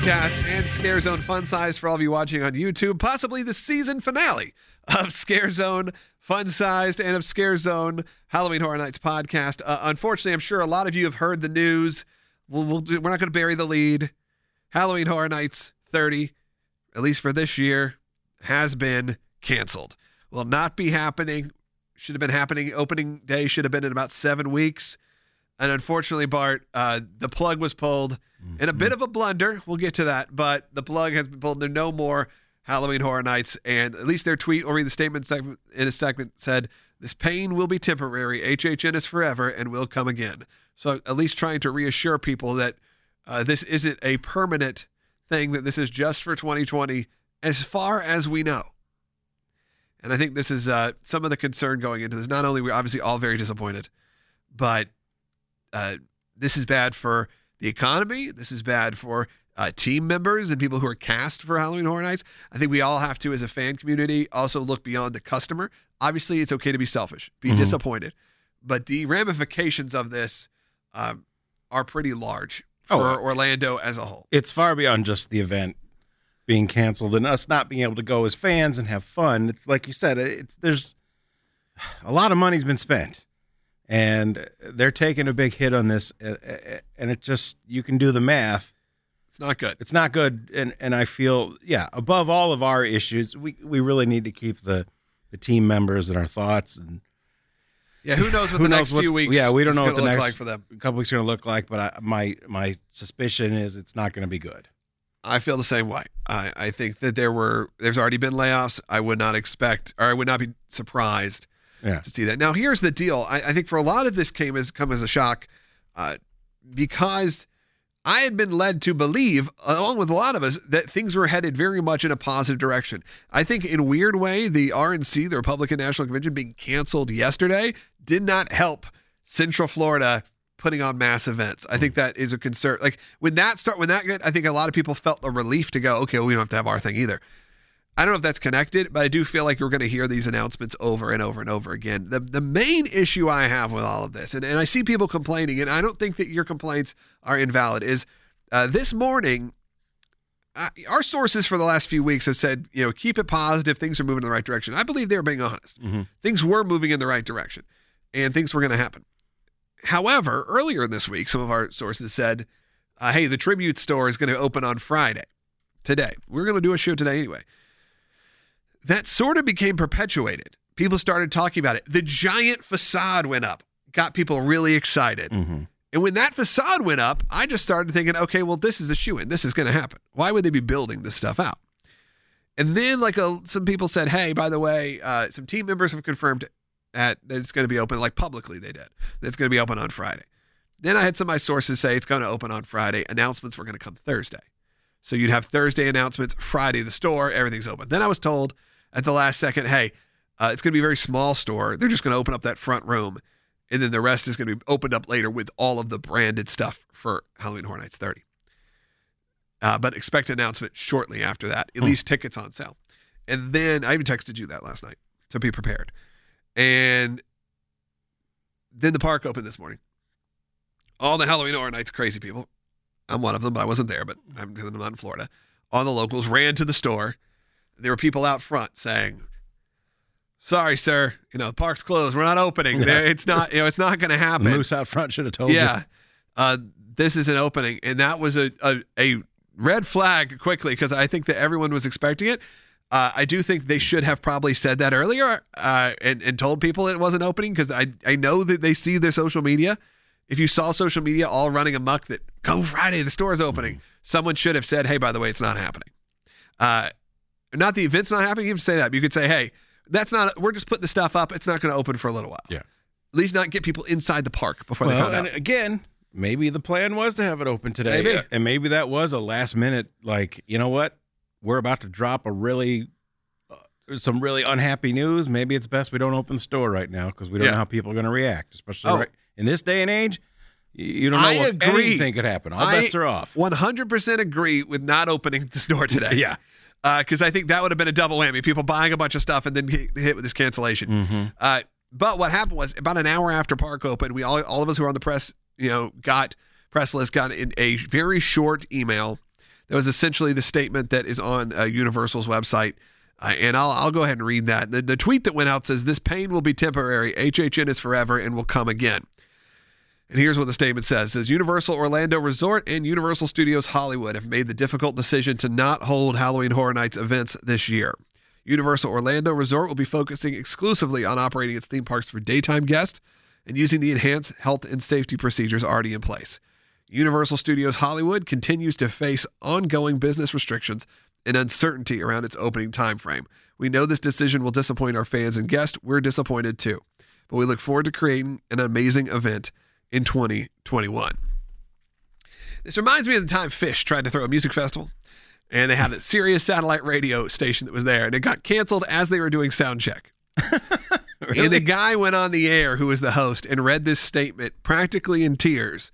podcast and Scare Zone Fun Size for all of you watching on YouTube. Possibly the season finale of Scare Zone Fun Sized and of Scare Zone Halloween Horror Nights podcast. Uh, unfortunately, I'm sure a lot of you have heard the news. We'll, we'll, we're not going to bury the lead. Halloween Horror Nights 30, at least for this year, has been canceled. Will not be happening. Should have been happening. Opening day should have been in about seven weeks. And unfortunately, Bart, uh, the plug was pulled in a bit of a blunder. We'll get to that, but the plug has been pulled. There no more Halloween Horror Nights, and at least their tweet or read the statement segment in a segment said, "This pain will be temporary. HHN is forever and will come again." So at least trying to reassure people that uh, this isn't a permanent thing. That this is just for 2020, as far as we know. And I think this is uh, some of the concern going into this. Not only we're obviously all very disappointed, but uh, this is bad for the economy. This is bad for uh, team members and people who are cast for Halloween Horror Nights. I think we all have to, as a fan community, also look beyond the customer. Obviously, it's okay to be selfish, be Mhm. disappointed, but the ramifications of this um, are pretty large for Oh, Orlando as a whole. it's far beyond just the event being canceled and us not being able to go as fans and have fun. It's like you said, it's there's a lot of money's been spent, and they're taking a big hit on this, and it just you can do the math. It's not good. It's not good, and and I feel yeah. Above all of our issues, we we really need to keep the the team members and our thoughts and Yeah, who knows what Who the knows next few weeks? yeah, we don't know what the next- like for them. couple weeks are going to look like. But I, my my suspicion is it's not going to be good. I feel the same way. I, I think that there were there's already been layoffs. I would not expect or I would not be surprised Yeah. to see that. Now here's the deal. I, I think for a lot of this came as come as a shock, uh, because I had been led to believe, along with a lot of us, that things were headed very much in a positive direction. I think in a weird way, the RNC, the Republican National Convention, being canceled yesterday did not help Central Florida putting on mass events. I think that is a concern. Like when that start when that I think a lot of people felt the relief to go, okay, well, we don't have to have our thing either. I don't know if that's connected, but I do feel like you're going to hear these announcements over and over and over again. The the main issue I have with all of this, and, and I see people complaining, and I don't think that your complaints are invalid, is uh, this morning, uh, our sources for the last few weeks have said, you know, keep it positive, things are moving in the right direction. I believe they were being honest. Mhm. Things were moving in the right direction, and things were going to happen. However, earlier this week, some of our sources said, uh, hey, the tribute store is going to open on Friday, today. We're going to do a show today anyway that sort of became perpetuated. People started talking about it. The giant facade went up, got people really excited. Mm-hmm. And when that facade went up, I just started thinking, okay, well, this is a shoe in. This is going to happen. Why would they be building this stuff out? And then, like, a, some people said, hey, by the way, uh, some team members have confirmed at that it's going to be open, like publicly they did, that it's going to be open on Friday. Then I had some of my sources say it's going to open on Friday. Announcements were going to come Thursday. So you'd have Thursday announcements, Friday the store, everything's open. Then I was told at the last second, hey, uh, it's going to be a very small store. They're just going to open up that front room, and then the rest is going to be opened up later with all of the branded stuff for Halloween Horror Nights 30. Uh, but expect an announcement shortly after that, at Hmm. least tickets on sale. And then I even texted you that last night to be prepared. And then the park opened this morning. All the Halloween Horror Nights crazy people. I'm one of them, but I wasn't there, but I'm, I'm not in Florida. All the locals ran to the store. There were people out front saying, "Sorry, sir, you know the park's closed. We're not opening. Yeah. It's not. You know, it's not going to The happen." moose out front should have told you. yeah, uh, this is an opening, and that was a a, a red flag quickly because I think that everyone was expecting it. Uh, I do think they should have probably said that earlier uh, and, and told people it wasn't opening because I, I know that they see their social media. If you saw social media all running amok that come Friday, the store's opening, someone should have said, hey, by the way, it's not happening. Uh, not the event's not happening. You can say that. But you could say, hey, that's not, we're just putting the stuff up. It's not going to open for a little while. Yeah. At least not get people inside the park before they Well, found and out. again, maybe the plan was to have it open today, Maybe. and maybe that was a last minute. Like, you know what? We're about to drop a really, uh, some really unhappy news. Maybe it's best we don't open the store right now because we don't Yeah. know how people are going to react, especially Oh. right, in this day and age. You you don't know I what agree. anything could happen. All I- bets are off. 100% agree with not opening the store today. Yeah. Because I think that would have been a double whammy. People buying a bunch of stuff and then hit with this cancellation. Mm-hmm. Uh, but what happened was about an hour after park opened, we all all of us who were on the press, you know, got press list got in a very short email That was essentially the statement that is on uh, Universal's website. Uh, and I'll, I'll go ahead and read that. The, the tweet that went out says, This pain will be temporary. HHN is forever and will come again. And here's what the statement says: says Universal Orlando Resort and Universal Studios Hollywood have made the difficult decision to not hold Halloween Horror Nights events this year. Universal Orlando Resort will be focusing exclusively on operating its theme parks for daytime guests and using the enhanced health and safety procedures already in place. Universal Studios Hollywood continues to face ongoing business restrictions and uncertainty around its opening timeframe. We know this decision will disappoint our fans and guests. We're disappointed too. But we look forward to creating an amazing event in 2021. This reminds me of the time Phish tried to throw a music festival, and they had a Sirius satellite radio station that was there, and it got canceled as they were doing sound check. really? And the guy went on the air, who was the host, and read this statement practically in tears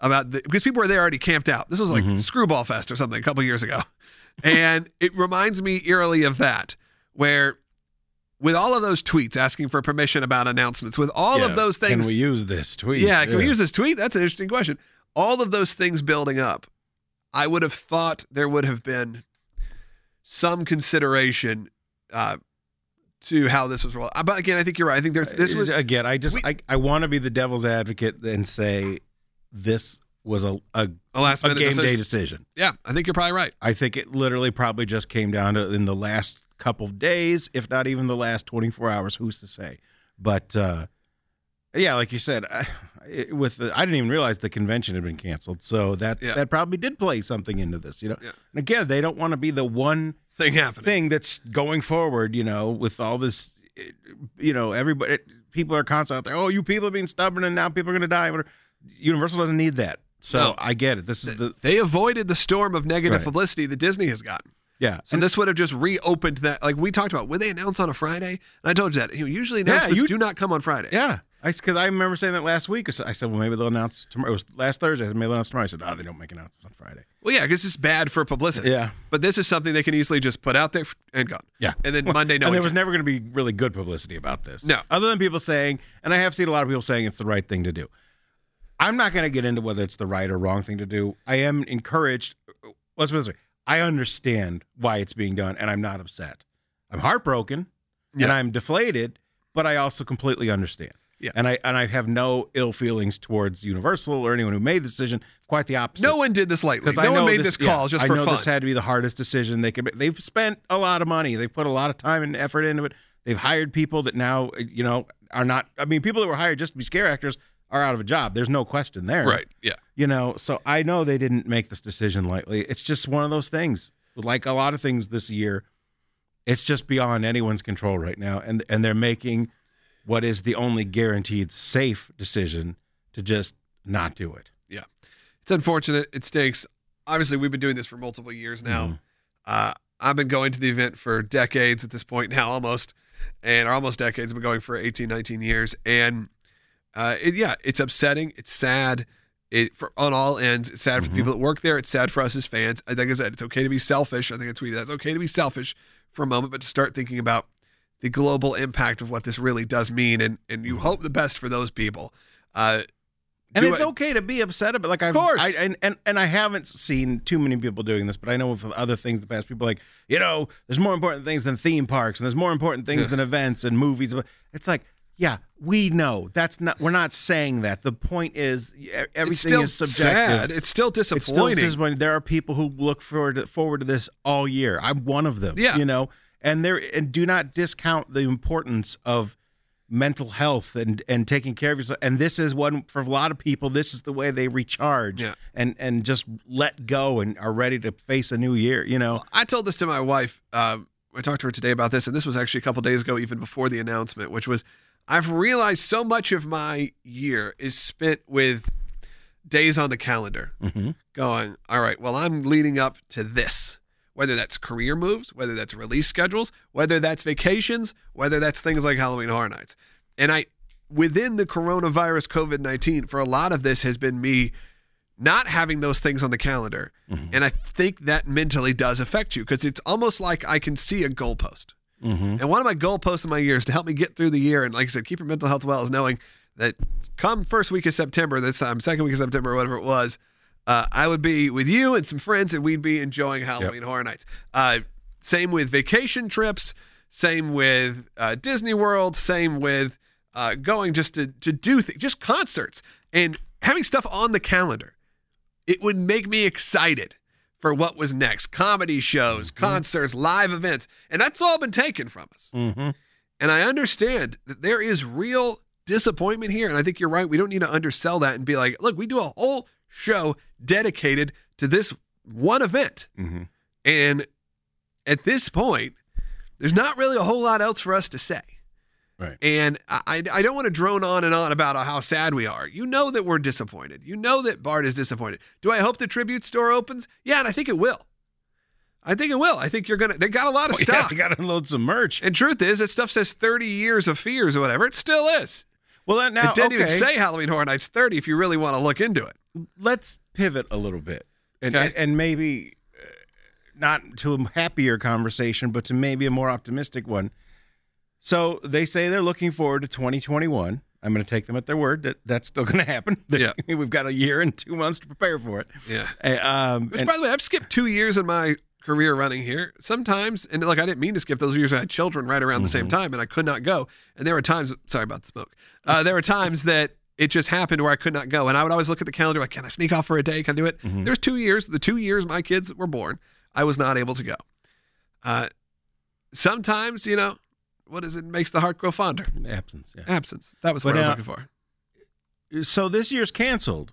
about the, because people were there already camped out. This was like mm-hmm. Screwball Fest or something a couple years ago, and it reminds me eerily of that, where with all of those tweets asking for permission about announcements, with all yeah. of those things, can we use this tweet? Yeah, can yeah. we use this tweet? That's an interesting question. All of those things building up, I would have thought there would have been some consideration uh, to how this was rolled. Uh, but again, I think you're right. I think there's this was again. I just we, I, I want to be the devil's advocate and say this was a a, a last a game decision. day decision. Yeah, I think you're probably right. I think it literally probably just came down to in the last couple days, if not even the last 24 hours. Who's to say? But uh, yeah, like you said, I, with the, I didn't even realize the convention had been canceled, so that yeah. that probably did play something into this. You know, yeah. and again, they don't want to be the one thing happening thing that's going forward. You know, with all this, you know, everybody, people are constantly out there. Oh, you people are being stubborn, and now people are going to die. Universal doesn't need that. So no. I get it. This is the they avoided the storm of negative right. publicity that Disney has gotten. Yeah. So and this would have just reopened that. Like we talked about, when they announce on a Friday, and I told you that usually announcements yeah, you, do not come on Friday. Yeah. Because I, I, remember saying that last week. I said, well, maybe they'll announce tomorrow. It was last Thursday. I said, maybe they'll announce tomorrow. I said, no, they don't make announcements on Friday. Well, yeah, because it's bad for publicity. Yeah. But this is something they can easily just put out there and go. Yeah. And then Monday, no. and there was never going to be really good publicity about this. No. Other than people saying, and I have seen a lot of people saying it's the right thing to do. I'm not going to get into whether it's the right or wrong thing to do. I am encouraged. Let's put this way. I understand why it's being done, and I'm not upset. I'm heartbroken yeah. and I'm deflated, but I also completely understand. Yeah. And I and I have no ill feelings towards Universal or anyone who made the decision. Quite the opposite. No one did this lightly. No one made this, this call yeah, just I for know fun. this had to be the hardest decision they could. Make. They've spent a lot of money. They've put a lot of time and effort into it. They've hired people that now you know are not. I mean, people that were hired just to be scare actors are out of a job. There's no question there. Right. Yeah. You know, so I know they didn't make this decision lightly. It's just one of those things. Like a lot of things this year, it's just beyond anyone's control right now. And and they're making what is the only guaranteed safe decision to just not do it. Yeah. It's unfortunate. It stinks. Obviously, we've been doing this for multiple years now. Mm-hmm. Uh, I've been going to the event for decades at this point now, almost, and almost decades. I've been going for 18, 19 years. And uh, it, yeah, it's upsetting. It's sad. It for, on all ends. It's sad for mm-hmm. the people that work there. It's sad for us as fans. I think I said it's okay to be selfish. I think I tweeted that it's okay to be selfish for a moment, but to start thinking about the global impact of what this really does mean, and and you hope the best for those people. Uh, and it's I, okay to be upset about. Like, I've, of course, I, and, and and I haven't seen too many people doing this, but I know with other things, in the past people like you know, there's more important things than theme parks, and there's more important things than events and movies. It's like yeah, we know that's not. We're not saying that. The point is, everything is subjective. Sad. It's still disappointing. It's still disappointing. There are people who look forward to, forward to this all year. I'm one of them. Yeah, you know, and there and do not discount the importance of mental health and and taking care of yourself. And this is one for a lot of people. This is the way they recharge yeah. and and just let go and are ready to face a new year. You know, well, I told this to my wife. Uh, I talked to her today about this, and this was actually a couple days ago, even before the announcement, which was I've realized so much of my year is spent with days on the calendar mm-hmm. going, all right, well, I'm leading up to this. Whether that's career moves, whether that's release schedules, whether that's vacations, whether that's things like Halloween Horror Nights. And I, within the coronavirus COVID 19, for a lot of this has been me not having those things on the calendar. Mm-hmm. And I think that mentally does affect you because it's almost like I can see a goalpost. Mm-hmm. And one of my goalposts in my year is to help me get through the year. And like I said, keep your mental health well is knowing that come first week of September, this time, second week of September, whatever it was, uh, I would be with you and some friends, and we'd be enjoying Halloween Horror Nights. Uh, same with vacation trips. Same with uh, Disney World. Same with uh, going just to to do things, just concerts and having stuff on the calendar. It would make me excited for what was next: comedy shows, concerts, live events, and that's all been taken from us. Mm-hmm. And I understand that there is real disappointment here. And I think you're right. We don't need to undersell that and be like, look, we do a whole show dedicated to this one event. Mm-hmm. And at this point, there's not really a whole lot else for us to say. Right. And I, I don't want to drone on and on about how sad we are. You know that we're disappointed. You know that Bart is disappointed. Do I hope the tribute store opens? Yeah, and I think it will. I think it will. I think you're gonna. They got a lot of Oh, yeah, stock. you got to unload some merch. And truth is, that stuff says 30 years of fears or whatever. It still is. Well, now it didn't okay, even say Halloween Horror Nights 30 if you really want to look into it. let's pivot a little bit, and Okay. and, and maybe uh, not to a happier conversation, but to maybe a more optimistic one. So they say they're looking forward to 2021. I'm going to take them at their word that that's still going to happen. Yeah. we've got a year and two months to prepare for it. Yeah. Uh, um, Which, and- by the way, I've skipped two years in my career running here. Sometimes, and like I didn't mean to skip those years. I had children right around the same Mm-hmm. time, and I could not go. And there were times. Sorry about the smoke. Uh, there were times that it just happened where I could not go, and I would always look at the calendar like, can I sneak off for a day? Can I do it? Mm-hmm. There's two years. The two years my kids were born, I was not able to go. Uh, sometimes, you know, what is it makes the heart grow fonder? absence. Yeah. Absence. That was what I was looking for. So this year's canceled,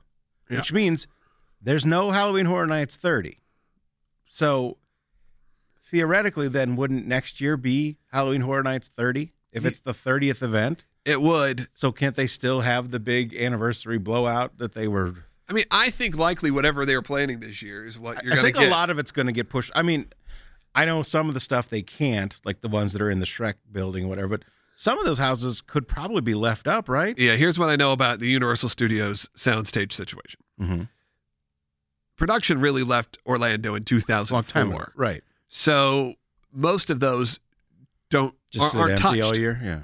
Yeah. which means there's no Halloween Horror Nights 30. So theoretically, then wouldn't next year be Halloween Horror Nights 30 if it's the 30th event? It would. So can't they still have the big anniversary blowout that they were? I mean, I think likely whatever they were planning this year is what you're I going think to get. a lot of it's going to get pushed. I mean, I know some of the stuff they can't, like the ones that are in the Shrek building or whatever, but some of those houses could probably be left up, right? Yeah, here's what I know about the Universal Studios soundstage situation. Mm-hmm. Production really left Orlando in Long 2004. Right. So most of those don't Just aren't, aren't empty touched. all year. Yeah.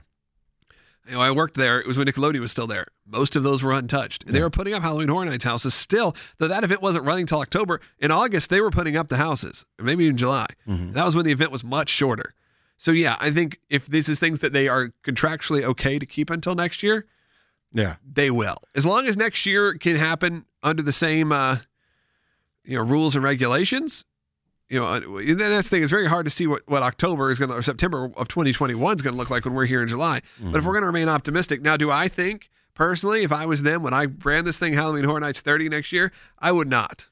You know, I worked there. It was when Nickelodeon was still there. Most of those were untouched. And they were putting up Halloween Horror Nights houses still, though that event wasn't running till October. In August, they were putting up the houses, maybe in July. Mhm. That was when the event was much shorter. So, yeah, I think if this is things that they are contractually okay to keep until next year, Yeah. they will. As long as next year can happen under the same, uh, you know, rules and regulations. You know, that's the thing. It's very hard to see what, what October is going to, or September of 2021 is going to look like when we're here in July. But if we're going to remain optimistic, now, do I think personally, if I was them when I ran this thing Halloween Horror Nights 30 next year, I would not.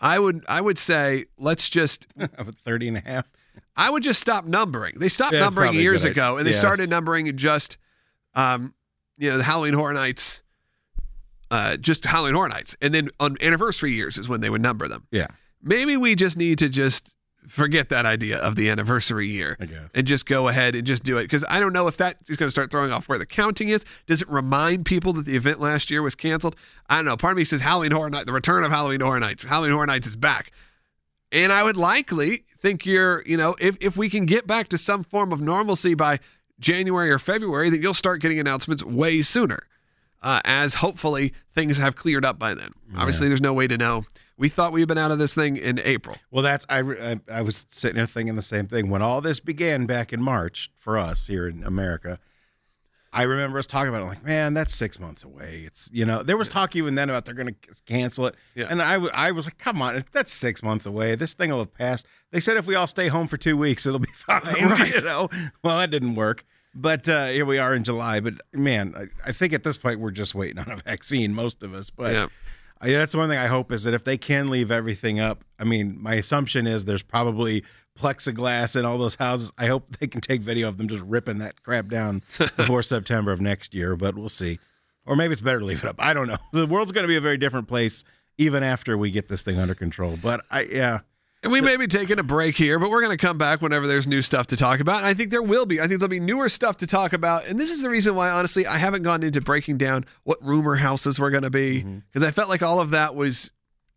I would, I would say, let's just Of a 30 and a half. I would just stop numbering. They stopped Yeah, numbering years good ago, and they idea. started numbering just, um, you know, the Halloween Horror Nights, uh, just Halloween Horror Nights, and then on anniversary years is when they would number them. Yeah. Maybe we just need to just forget that idea of the anniversary year and just go ahead and just do it because I don't know if that is going to start throwing off where the counting is. Does it remind people that the event last year was canceled? I don't know. Part of me says Halloween Horror Night, the return of Halloween Horror Nights. Halloween Horror Nights is back. And I would likely think you're, you know, if, if we can get back to some form of normalcy by January or February, that you'll start getting announcements way sooner, uh, as hopefully things have cleared up by then. Obviously, there's no way to know. We thought we'd been out of this thing in April. Well, that's I, I. I was sitting there thinking the same thing when all this began back in March for us here in America. I remember us talking about it like, man, that's six months away. It's you know there was talk even then about they're going to cancel it, Yeah. and I, w- I was like, come on, that's six months away. This thing will have passed. They said if we all stay home for two weeks, it'll be fine. Right. You know, well that didn't work. But uh, here we are in July. But man, I, I think at this point we're just waiting on a vaccine, most of us. But Yeah. I, that's the one thing I hope is that if they can leave everything up, I mean, my assumption is there's probably plexiglass in all those houses. I hope they can take video of them just ripping that crap down before September of next year, but we'll see. Or maybe it's better to leave it up. I don't know. The world's going to be a very different place even after we get this thing under control. But I, yeah, And we may be taking a break here, but we're going to come back whenever there's new stuff to talk about. And I think there will be. I think there'll be newer stuff to talk about. And this is the reason why, honestly, I haven't gone into breaking down what rumor houses were going to be mm-hmm. because I felt like all of that was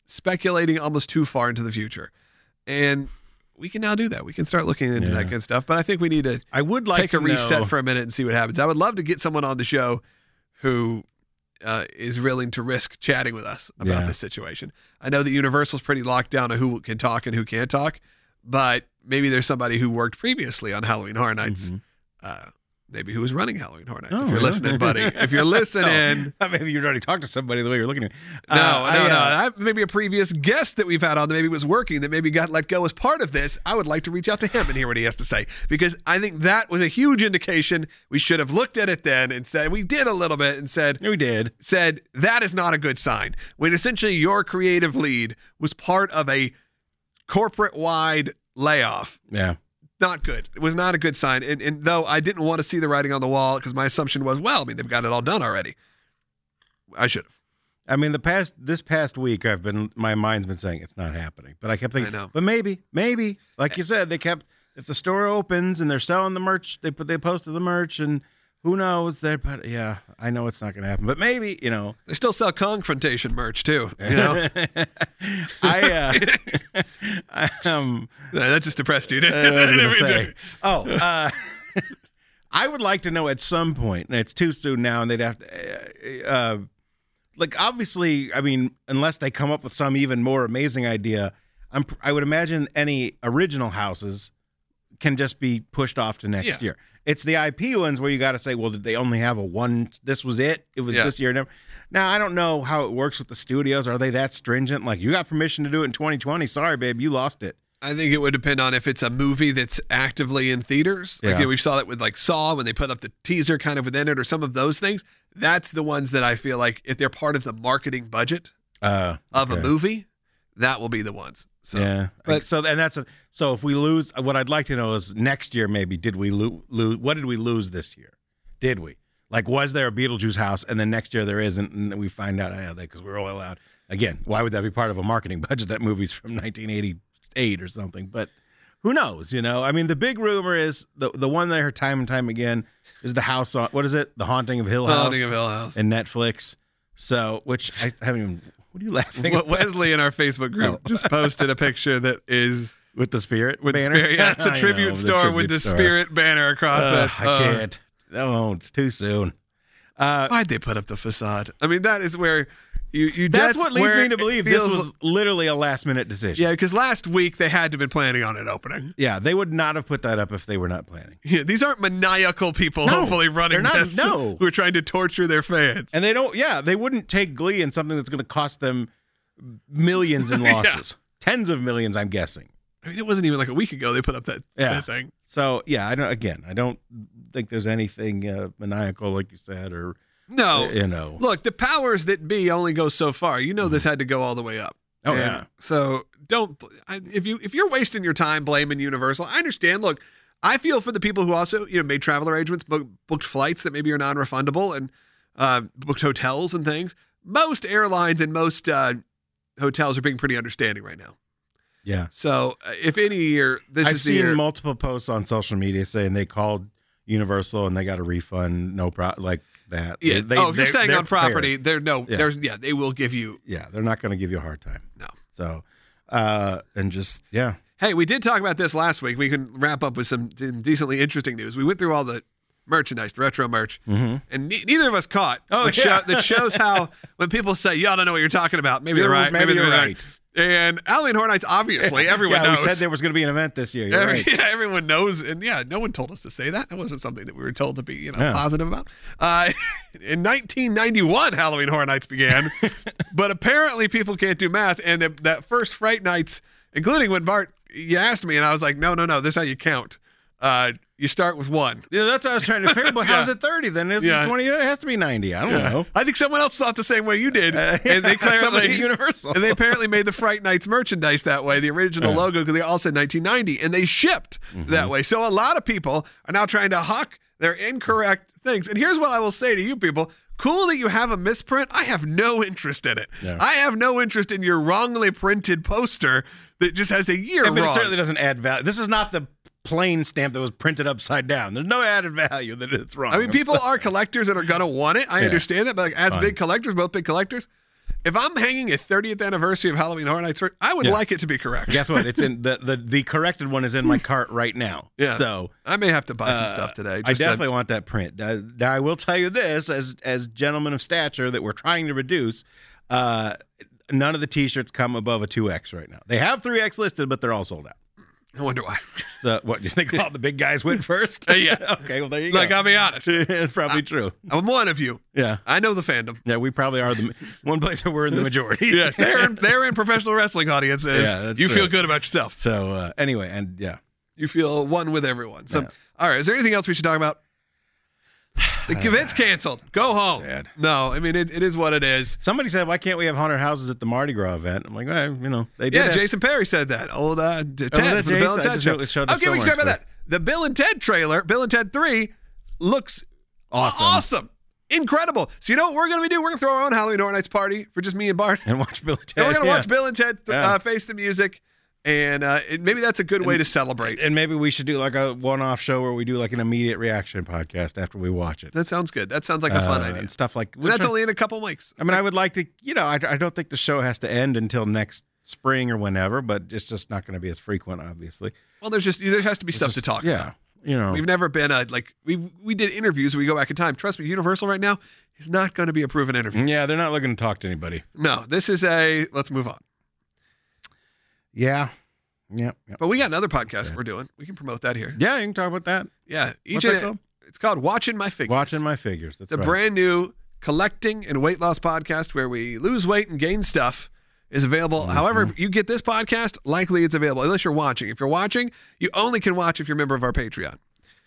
speculating almost too far into the future. And we can now do that. We can start looking into Yeah. that kind of stuff. But I think we need to I would like take a to reset know- for a minute and see what happens. I would love to get someone on the show who uh, is willing to risk chatting with us about Yeah. this situation. I know that Universal's pretty locked down on who can talk and who can't talk, but maybe there's somebody who worked previously on Halloween Horror Nights. Mhm. Uh, maybe who was running Halloween Horror Nights. Oh, if you're really? listening, buddy. If you're listening. Oh, maybe you'd already talked to somebody the way you're looking at me. No, Uh, no, I, no. uh, I- maybe a previous guest that we've had on that maybe was working that maybe got let go as part of this. I would like to reach out to him and hear what he has to say because I think that was a huge indication. We should have looked at it then and said we did a little bit and said We did. said that is not a good sign when essentially your creative lead was part of a corporate wide layoff Yeah. Not good. It was not a good sign. And, and though i didn't want to see the writing on the wall because my assumption was well i mean they've got it all done already. I should have. I mean, the past this past week, I've been my mind's been saying it's not happening, but I kept thinking, I but maybe, maybe, like you said, they kept if the store opens and they're selling the merch, they put they posted the merch, and who knows? But yeah, I know it's not going to happen, but maybe you know, they still sell confrontation merch too you know I uh, I, um. that just depressed you what was I didn't? Oh, uh, I would like to know at some point, and it's too soon now, and they'd have to, uh, uh, like, obviously, I mean, unless they come up with some even more amazing idea, I'm, I would imagine any original houses can just be pushed off to next Yeah. year. It's the IP ones where you got to say, well, did they only have a one? This was it. It was Yeah. this year. Never. Now I don't know how it works with the studios. Are they that stringent? Like, you got permission to do it in 2020. Sorry, babe, you lost it. I think it would depend on if it's a movie that's actively in theaters. Like Yeah. you know, we saw that with like Saw when they put up the teaser kind of within it or some of those things. That's the ones that I feel like if they're part of the marketing budget Uh, of a movie, that will be the ones. So yeah, but- so and that's a, so if we lose, what I'd like to know is next year maybe did we lose? Lo- what did we lose this year? Did we like was there a Beetlejuice house and then next year there isn't, and then we find out oh, yeah because we're all allowed again. Why would that be part of a marketing budget? That movie's from 1988 or something, but. Who knows? You know, I mean, the big rumor is the the one that I heard time and time again is the house on what is it? The Haunting of Hill House Haunting of Hill House. and Netflix. So, which I haven't even. What are you laughing? What at? Wesley in our Facebook group Oh. just posted a picture that is with the spirit with banner? spirit. Yeah, it's a I tribute know, store with tribute the store. spirit banner across Ugh, it. I Uh, can't. No, it's too soon. Uh, Why'd they put up the facade? I mean, that is where you you. that's, what leads me to believe this was literally a last minute decision. Yeah, because last week they had to have been planning on it opening. Yeah, they would not have put that up if they were not planning. Yeah, these aren't maniacal people, No, hopefully running not- this, no. who are trying to torture their fans. And they don't. Yeah, they wouldn't take Glee in something that's going to cost them millions in Yeah. losses, tens of millions. I'm guessing. I mean, it wasn't even like a week ago they put up that, Yeah. that thing. So yeah, I don't. Again, I don't think there's anything uh, maniacal, like you said, or No, you know. look, the powers that be only go so far. You know, this had to go all the way up. Oh And yeah. So don't I- if you if you're wasting your time blaming Universal, I understand. Look, I feel for the people who also you know made travel arrangements, book, booked flights that maybe are non-refundable, and uh, booked hotels and things. Most airlines and most uh, hotels are being pretty understanding right now. Yeah. So uh, if any year, this I've is the seen year. multiple posts on social media saying they called Universal and they got a refund, no pro like that. yeah. They- oh, if you're staying on property, there no, Yeah. there's yeah, they will give you. Yeah, they're not going to give you a hard time. No. So, uh, and just yeah, Hey, we did talk about this last week. We can wrap up with some decently interesting news. We went through all the merchandise, the retro merch, mm-hmm. and ne- neither of us caught. Oh, that, yeah. show, that shows how when people say, "Y'all don't know what you're talking about," maybe they're You're- right. maybe they're you're right. right. And Halloween Horror Nights, obviously, everyone yeah, knows. we said there was going to be an event this year. You're Every- right. yeah, everyone knows, and yeah, no one told us to say that. That wasn't something that we were told to be, you know, Yeah. positive about. Uh, in 1991, Halloween Horror Nights began, but apparently people can't do math, and the, that first Fright Nights, including when Bart you asked me, and I was like, no, no, no, this is how you count. Uh, you start with one. Yeah, that's what I was trying to figure. But how's Yeah. it thirty? Then it's Yeah. twenty. It has to be ninety. I don't know. I think someone else thought the same way you did, and they at Universal. and they apparently made the Fright Nights merchandise that way, the original Yeah. logo, because they all said 1990, and they shipped Mm-hmm. that way. So a lot of people are now trying to hawk their incorrect things. And here's what I will say to you people. Cool that you have a misprint. I have no interest in it. Yeah. I have no interest in your wrongly printed poster that just has a year Yeah, but it wrong. certainly doesn't add value. This is not the plane stamp that was printed upside down. There's no added value that it's wrong. I mean, I'm people sorry. are collectors and are gonna want it. I Yeah. understand that, but like as Fine. big collectors, both big collectors, if I'm hanging a 30th anniversary of Halloween Horror Nights, I would Yeah. like it to be correct. Guess what? It's in the, the the corrected one is in my cart right now. Yeah. So I may have to buy some uh, stuff today. I just to- definitely want that print. Now I will tell you this, as as gentlemen of stature that we're trying to reduce. Uh, none of the T-shirts come above a two X right now. They have three X listed, but they're all sold out. I wonder why. So what do you think? All the big guys went first? Yeah. okay. Well, there you go. Like. I'll be honest. it's probably true. I'm one of you. Yeah. I know the fandom. Yeah. We probably are the one place where we're in the majority. Yes, they're in, they're in professional wrestling audiences. Yeah, that's you true. feel good about yourself. So uh, anyway, and yeah, You feel one with everyone. So, Yeah. all right. Is there anything else we should talk about? The event's canceled. Go home. Sad. No, I mean it, it is what it is. somebody said, "Why can't we have haunted houses at the Mardi Gras event?" I'm like, well, you know, they did. Yeah, have- Jason Perry said that. Old uh, Oh, Ted that for the Bill and Ted show. showed- Okay, we can talk about that. The Bill and Ted trailer, Bill and Ted Three, looks Awesome. awesome, incredible. So you know what we're gonna be doing? We're gonna throw our own Halloween Horror Nights party for just me and Bart. and watch Bill and Ted. And we're gonna yeah. watch Bill and Ted th- Yeah. uh, face the music, and uh, maybe that's a good way to celebrate. And maybe we should do like a one-off show where we do like an immediate reaction podcast after we watch it. That sounds good. That sounds like a fun Uh, idea. and stuff like. And that's only in a couple weeks. I mean, I would like to. You know, I, I don't think the show has to end until next spring or whenever, but it's just not going to be as frequent, obviously. well, there's just there has to be stuff to Just- talk yeah, about. You know, We've never been a like we we did interviews. We go back in time. Trust me, Universal right now is not going to be a proven interview. yeah, they're not looking to talk to anybody. No, this is a let's move on. Yeah, yeah, yeah. But we got another podcast that we're doing. We can promote that here. Yeah, you can talk about that. Yeah, each What's and called? it's called Watching My Figures. Watching my figures. That's It's a right. brand new collecting and weight loss podcast where we lose weight and gain stuff. Is available. Mm-hmm. However, you get this podcast, likely it's available unless you're watching. If you're watching, you only can watch if you're a member of our Patreon.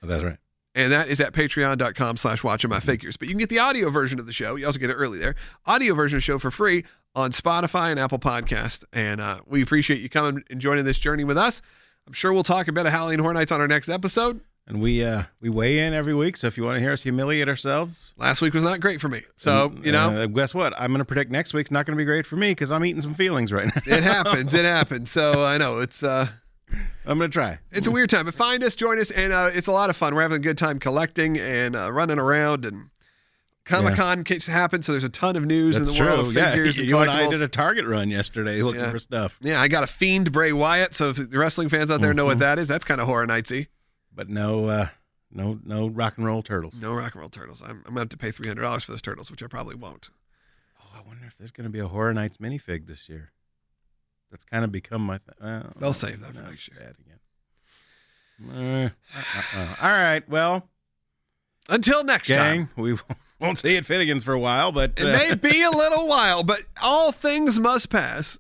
Oh, that's right. and that is at patreon.com slash watching my figures but you can get the audio version of the show you also get it early there audio version of the show for free on spotify and apple podcast and uh, we appreciate you coming and joining this journey with us i'm sure we'll talk a about halloween horror nights on our next episode And we uh we weigh in every week. So if you want to hear us humiliate ourselves, last week was not great for me so you know uh, guess what? I'm going to predict next week's not going to be great for me because I'm eating some feelings right now. it happens it happens so i know it's uh I'm going to try. it's a weird time but find us join us and uh, it's a lot of fun we're having a good time collecting and uh, running around and Comic-Con keeps happening, so there's a ton of news That's in the world true. of Yeah, figures and you and I did a Target run yesterday looking Yeah. for stuff, Yeah, I got a fiend Bray Wyatt. So if the wrestling fans out there know what that is, that's kind of horror nightsy. but no uh no no rock and roll turtles. No rock and roll turtles. I'm, I'm gonna have to pay three hundred dollars for those turtles, which I probably won't. Oh, I wonder if there's going to be a Horror Nights minifig this year. That's kind of become my. Th- well, They'll save that for no, next year. bad again. Uh, uh. All right. Well, Until next time. gang, we won't see you at Finnegan's for a while, but It uh, may be a little while, but all things must pass.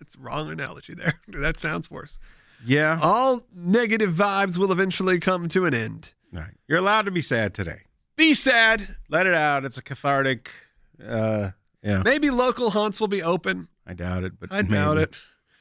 That's wrong analogy there. That sounds worse. yeah. All negative vibes will eventually come to an end. All right. You're allowed to be sad today. Be sad. Let it out. It's a cathartic. Uh, yeah. Maybe local haunts will be open. I doubt it, but I doubt it.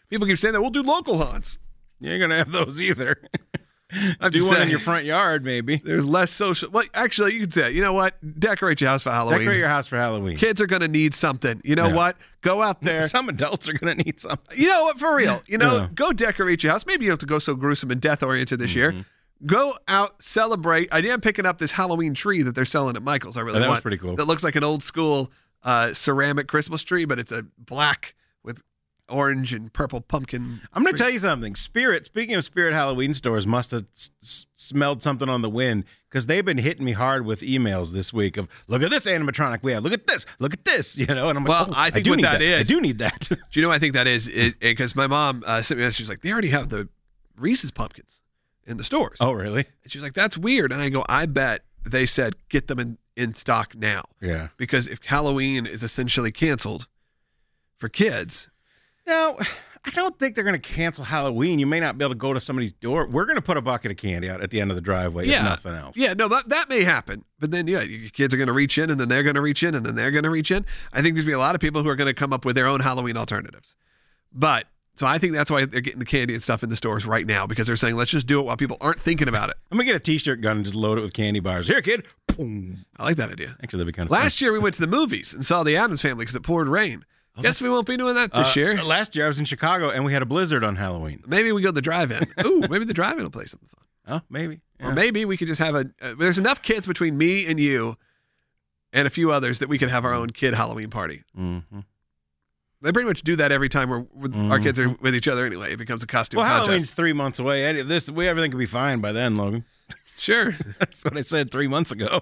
People keep saying that we'll do local haunts. You ain't gonna have those either. I'm Do one in your front yard, maybe. There's less social. Well, actually, you could say, you know what? Decorate your house for Halloween. Decorate your house for Halloween. Kids are going to need something. You know Yeah. what? Go out there. Some adults are gonna need something. You know what? For real. You know, Yeah. go decorate your house. Maybe you don't have to go so gruesome and death oriented this year. Mm-hmm. Go out, celebrate. I am picking up this Halloween tree that they're selling at Michael's. I really Oh, that want. pretty cool. That looks like an old school uh, ceramic Christmas tree, but it's a black orange and purple pumpkin. I'm going to tell you something. Spirit, speaking of Spirit Halloween stores, must have s- smelled something on the wind because they've been hitting me hard with emails this week of, look at this animatronic we have. Look at this. Look at this. You know, and I'm like, Well, oh, I think do what need that I do need that. Do you know what I think that is? Because my mom uh, sent me a message. She's like, they already have the Reese's pumpkins in the stores. oh, really? And she's like, that's weird. And I go, I bet they said get them in, in stock now. Yeah. Because if Halloween is essentially canceled for kids, Now, I don't think they're going to cancel Halloween. You may not be able to go to somebody's door. We're going to put a bucket of candy out at the end of the driveway, Yeah. if nothing else. yeah, no, that, that may happen. But then, yeah, your kids are going to reach in and then they're going to reach in and then they're going to reach in. I think there's going to be a lot of people who are going to come up with their own Halloween alternatives. But so I think that's why they're getting the candy and stuff in the stores right now because they're saying, let's just do it while people aren't thinking about it. I'm going to get a t shirt gun and just load it with candy bars. Here, kid. Boom. I like that idea. Actually, that'd be kind of Last year we went to the movies and saw the Addams family because it poured rain. Guess we won't be doing that this Uh, year. Last year, I was in Chicago and we had a blizzard on Halloween. Maybe we go to the drive-in. Ooh, maybe the drive-in will play something fun. Oh, maybe. Or Yeah. maybe we could just have a. Uh, there's enough kids between me and you, and a few others that we could have our own kid Halloween party. Mhm. They pretty much do that every time we're with, our kids are with each other anyway. It becomes a costume Well, contest. Halloween's three months away. Any- This we everything could be fine by then, Logan. Sure. That's what I said three months ago.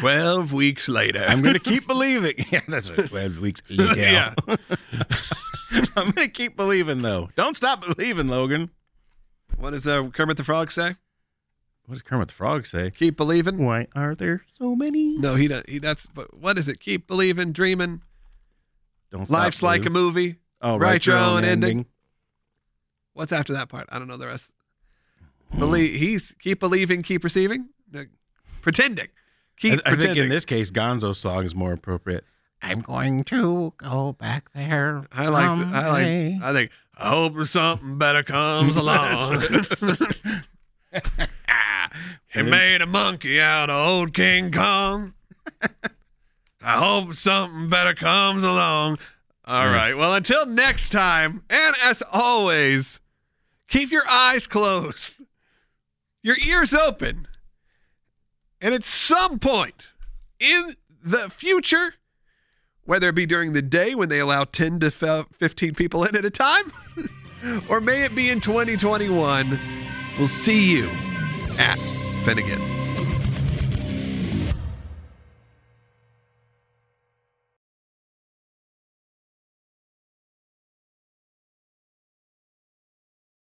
12 weeks later. I'm going to keep believing. Yeah, that's right. Twelve weeks. later. yeah. I'm going to keep believing though. Don't stop believing, Logan. What does uh, Kermit the Frog say? What does Kermit the Frog say? Keep believing. Why are there so many? No, he does. He that's. But what is it? Keep believing, dreaming. Don't stop Life's like a movie. oh, write your own ending. What's after that part? I don't know the rest. Believe. He's keep believing, keep receiving, pretending. I, Keep I think in this case, Gonzo's song is more appropriate. I'm going to go back there. I like. I like. I think. I hope something better comes along. he made a monkey out of old King Kong. I hope something better comes along. All Mm. right. Well, until next time, and as always, keep your eyes closed, your ears open, and at some point in the future, whether it be during the day when they allow 10 to 15 people in at a time, or may it be in 2021, we'll see you at Finnegan's.